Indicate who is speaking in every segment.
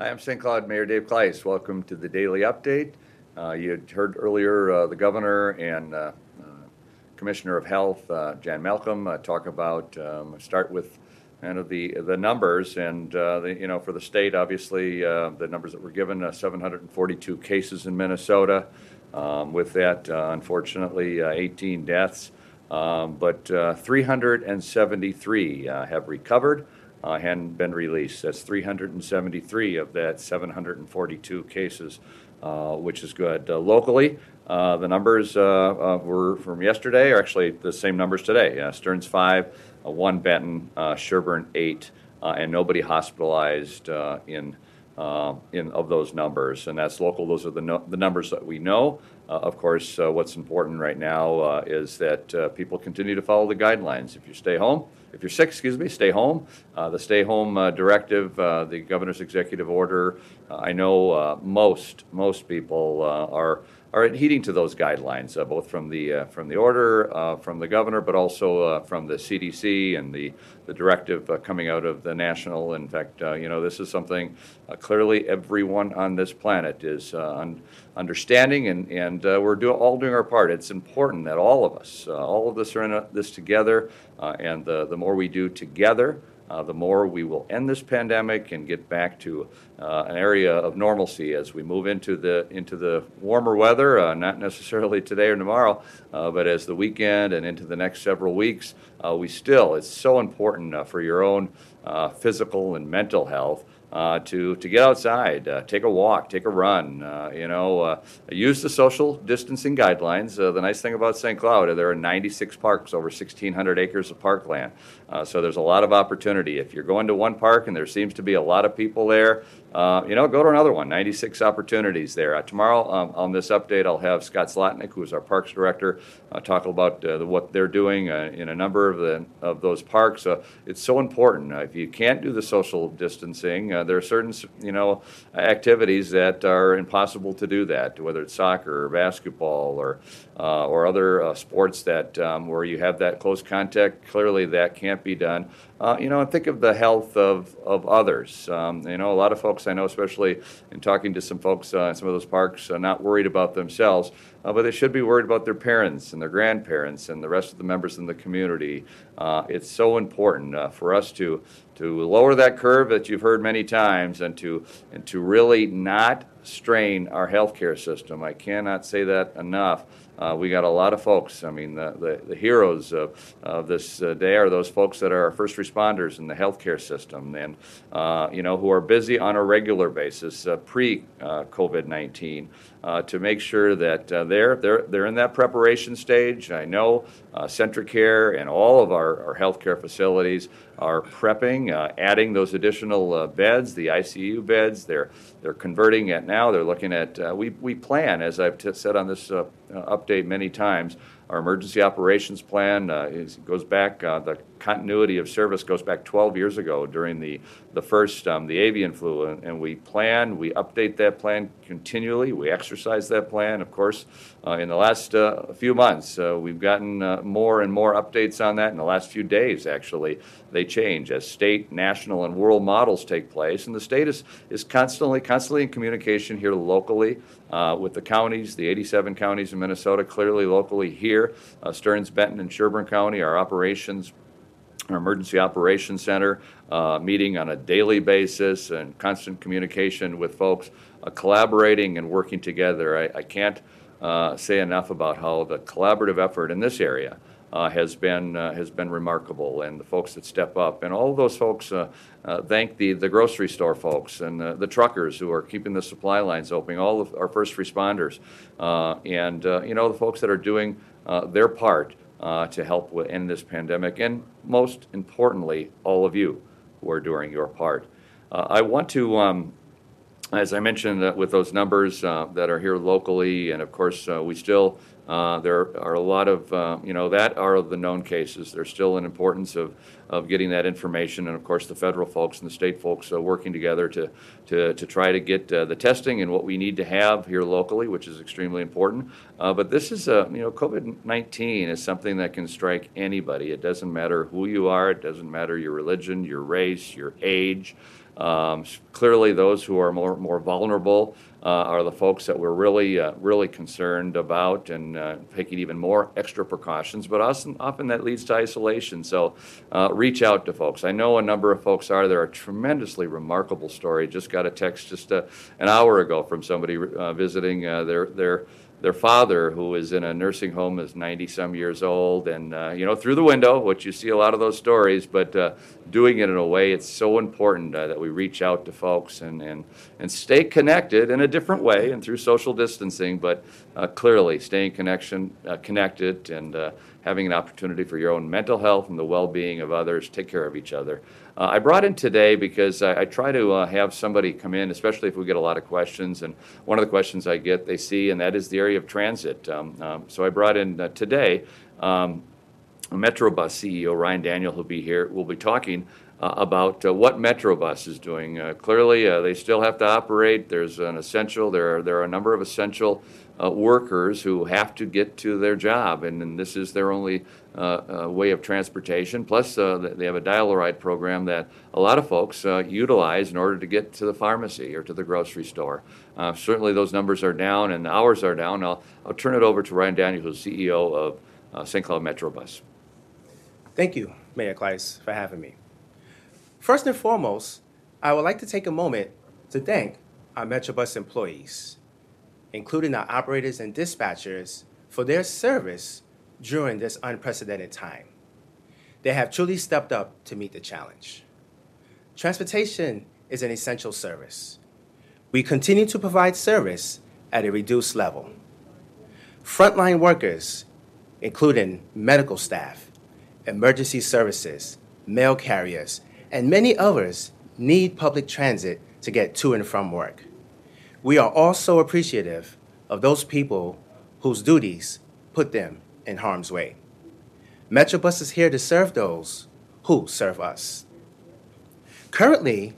Speaker 1: Hi, I'm St. Cloud Mayor Dave Kleis. Welcome to the Daily Update. Uh, you had heard earlier uh, the governor and uh, uh Commissioner of Health, uh, Jan Malcolm, uh, talk about, um, start with kind of the, the numbers. And, the, you know, for the state, obviously, the numbers that were given 742 cases in Minnesota. Um, with that, unfortunately, 18 deaths. Um, but 373 have recovered uh, hadn't been released. That's 373 of that 742 cases, uh, which is good. Uh, locally, uh, the numbers uh, uh, were from yesterday, or actually the same numbers today. Stearns 5, 1 Benton, Sherburne 8, and nobody hospitalized in. in of those numbers, and that's local. Those are the no, the numbers that we know. of course, what's important right now is that people continue to follow the guidelines. If you stay home, if you're sick, excuse me, stay home. Uh, the stay home uh, directive, uh, the governor's executive order, I know most most people are are adhering to those guidelines, uh, both from the uh, from the order uh, from the governor, but also uh, from the CDC and the the directive uh, coming out of the national. In fact, uh, you know this is something clearly everyone on this planet is un- understanding, and and we're do- all doing our part. It's important that all of us, all of us, are in a, this together, and the the more we do together the more we will end this pandemic and get back to uh, an area of normalcy as we move into the into the warmer weather. Uh, not necessarily today or tomorrow, uh, but as the weekend and into the next several weeks, uh, we still it's so important uh, for your own physical and mental health uh, to to get outside, uh, take a walk, take a run. Uh, you know, uh, use the social distancing guidelines. Uh, the nice thing about St. Cloud, there are 96 parks, over 1,600 acres of parkland. Uh, so there's a lot of opportunity. If you're going to one park and there seems to be a lot of people there, uh, you know, go to another one. 96 opportunities there. Uh, tomorrow um, on this update, I'll have Scott Slotnick, who is our parks director, uh, talk about uh, the, what they're doing uh, in a number of the of those parks. Uh, it's so important. if you can't do the social distancing, there are certain you know activities that are impossible to do that. Whether it's soccer or basketball or or other sports that um, where you have that close contact, clearly that can't be done. You know, and think of the health of, of others. Um, you know, a lot of folks I know, especially in talking to some folks uh, in some of those parks, are not worried about themselves, uh, but they should be worried about their parents and their grandparents and the rest of the members in the community. Uh, it's so important uh, for us to to lower that curve that you've heard many times and to and to really not strain our healthcare system. I cannot say that enough. Uh, we got a lot of folks. I mean, the, the, the heroes of, of this uh, day are those folks that are our first responders in the healthcare system and, uh, you know, who are busy on a regular basis uh, pre uh, COVID 19 uh, to make sure that they're, they're, they're in that preparation stage. I know CentraCare and all of our, our healthcare facilities are prepping, uh, adding those additional uh, beds, the ICU beds. They're, they're converting it now. They're looking at, uh, we, we plan, as I've t- said on this update many times, our emergency operations plan uh, is, goes back, uh, the continuity of service goes back 12 years ago during the, the first, um, the avian flu. And, and, we plan, we update that plan continually, we exercise that plan. Of course, uh, in the last uh, few months, uh, we've gotten uh, more and more updates on that. In the last few days, actually, they change as state, national, and world models take place. And the state is, is constantly, constantly in communication here locally uh, with the counties, the 87 counties in Minnesota, clearly locally here, uh, Stearns, Benton, and Sherburne County, our operations our emergency operations center, uh, meeting on a daily basis and constant communication with folks, uh, collaborating and working together. I, I can't uh, say enough about how the collaborative effort in this area uh, has been uh, has been remarkable, and the folks that step up, and all those folks uh, uh thank the the grocery store folks and the truckers who are keeping the supply lines open, all of our first responders, uh, and uh, you know the folks that are doing their part to help end this pandemic, and most importantly, all of you who are doing your part. I want to. Um, as I mentioned, with those numbers that are here locally, and of course, we still uh, there are a lot of, uh, you know, that are the known cases. There's still an importance of, of getting that information, and of course, the federal folks and the state folks uh, working together to, to, to try to get uh, the testing and what we need to have here locally, which is extremely important. Uh, but this is a, you know, COVID 19 is something that can strike anybody. It doesn't matter who you are, it doesn't matter your religion, your race, your age. Um, clearly, those who are more, more vulnerable uh, are the folks that we're really, uh, really concerned about and uh, taking even more extra precautions. But often, often that leads to isolation. So uh, reach out to folks. I know a number of folks are. There are tremendously remarkable stories. Just got a text just uh, an hour ago from somebody uh, visiting their their their father, who is in a nursing home, is 90 some years old, and uh, you know, through the window, which you see a lot of those stories, but uh, doing it in a way, it's so important uh, that we reach out to folks and, and, and stay connected in a different way and through social distancing, but uh, clearly staying connection, uh, connected and uh, having an opportunity for your own mental health and the well being of others, take care of each other. Uh, I brought in today because I, I try to uh, have somebody come in, especially if we get a lot of questions. And one of the questions I get, they see, and that is the area of transit. Um, um, so I brought in today um, Metrobus CEO Ryan Daniel, who'll be here, will be talking uh, about uh, what Metrobus is doing. Uh, clearly, uh, they still have to operate. There's an essential. There are there are a number of essential uh, workers who have to get to their job, and, and this is their only uh, way of transportation. Plus, they have a dial-a-ride program that a lot of folks utilize in order to get to the pharmacy or to the grocery store. certainly, those numbers are down, and the hours are down. I'll I'll turn it over to Ryan Daniel, who's CEO of St. Cloud Metrobus.
Speaker 2: Thank you, Mayor Kleis, for having me. First and foremost, I would like to take a moment to thank our Metrobus employees, including our operators and dispatchers, for their service during this unprecedented time. They have truly stepped up to meet the challenge. Transportation is an essential service. We continue to provide service at a reduced level. Frontline workers, including medical staff, emergency services, mail carriers, and many others need public transit to get to and from work. We are also appreciative of those people whose duties put them in harm's way. Metrobus is here to serve those who serve us. Currently,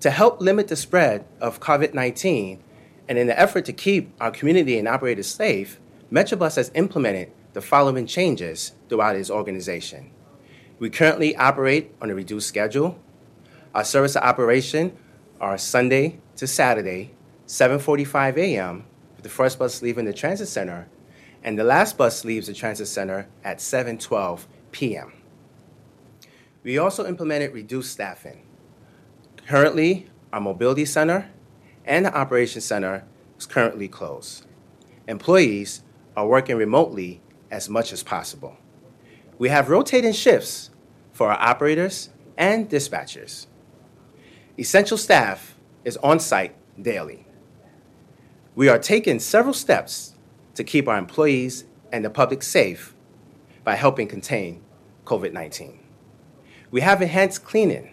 Speaker 2: to help limit the spread of COVID 19 and in the effort to keep our community and operators safe, Metrobus has implemented the following changes throughout its organization. We currently operate on a reduced schedule. Our service operation are Sunday to Saturday, 7:45 a.m. with the first bus leaving the transit center, and the last bus leaves the transit center at 7:12 p.m. We also implemented reduced staffing. Currently, our mobility center and the operations center is currently closed. Employees are working remotely as much as possible. We have rotating shifts for our operators and dispatchers. Essential staff is on site daily. We are taking several steps to keep our employees and the public safe by helping contain COVID 19. We have enhanced cleaning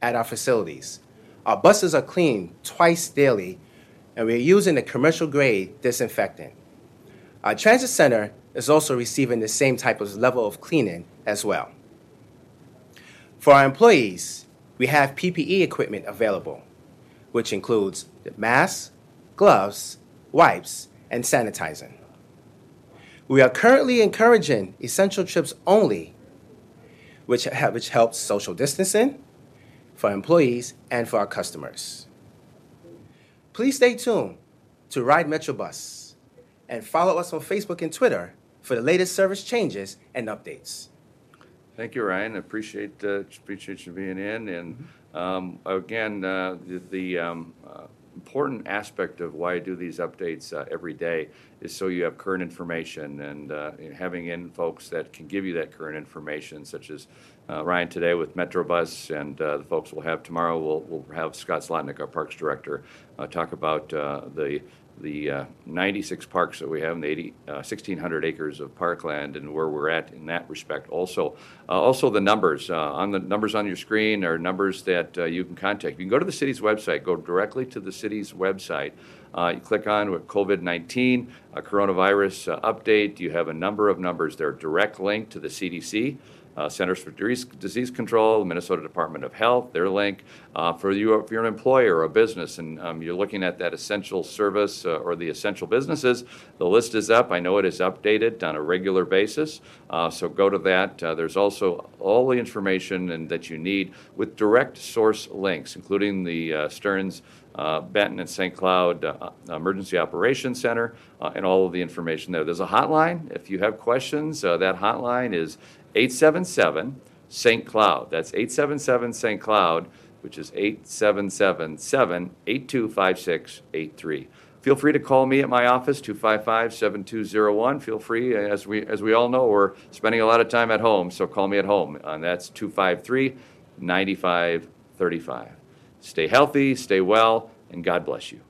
Speaker 2: at our facilities. Our buses are cleaned twice daily, and we are using a commercial grade disinfectant. Our transit center is also receiving the same type of level of cleaning as well. For our employees, we have PPE equipment available, which includes masks, gloves, wipes, and sanitizing. We are currently encouraging essential trips only, which, which helps social distancing for employees and for our customers. Please stay tuned to Ride Metrobus and follow us on Facebook and Twitter for the latest service changes and updates.
Speaker 1: Thank you, Ryan. Appreciate uh, appreciate you being in. And um, again, uh, the, the um, uh, important aspect of why I do these updates uh, every day is so you have current information and uh, having in folks that can give you that current information, such as uh, Ryan today with Metrobus, and the folks we'll have tomorrow. We'll, we'll have Scott Slotnick, our Parks Director, talk about the the uh, 96 parks that we have and the 80, uh, 1,600 acres of parkland and where we're at in that respect. Also, uh, also the numbers uh, on the numbers on your screen are numbers that uh, you can contact. You can go to the city's website. Go directly to the city's website. Uh, you click on with COVID-19 a coronavirus update. You have a number of numbers. They're direct link to the CDC. Uh, Centers for Disease Control, Minnesota Department of Health, their link. Uh, For you, if you're an employer or a business and um, you're looking at that essential service uh, or the essential businesses, the list is up. I know it is updated on a regular basis, Uh, so go to that. Uh, There's also all the information and that you need with direct source links, including the uh, Stearns uh, Benton and St. Cloud uh, Emergency Operations Center, uh, and all of the information there. There's a hotline. If you have questions, that hotline is 877 St. Cloud. That's 877 St. Cloud, which is 877 825683. Feel free to call me at my office, 255-7201. Feel free, as we, as we all know, we're spending a lot of time at home, so call me at home, and that's 253-9535. Stay healthy, stay well, and God bless you.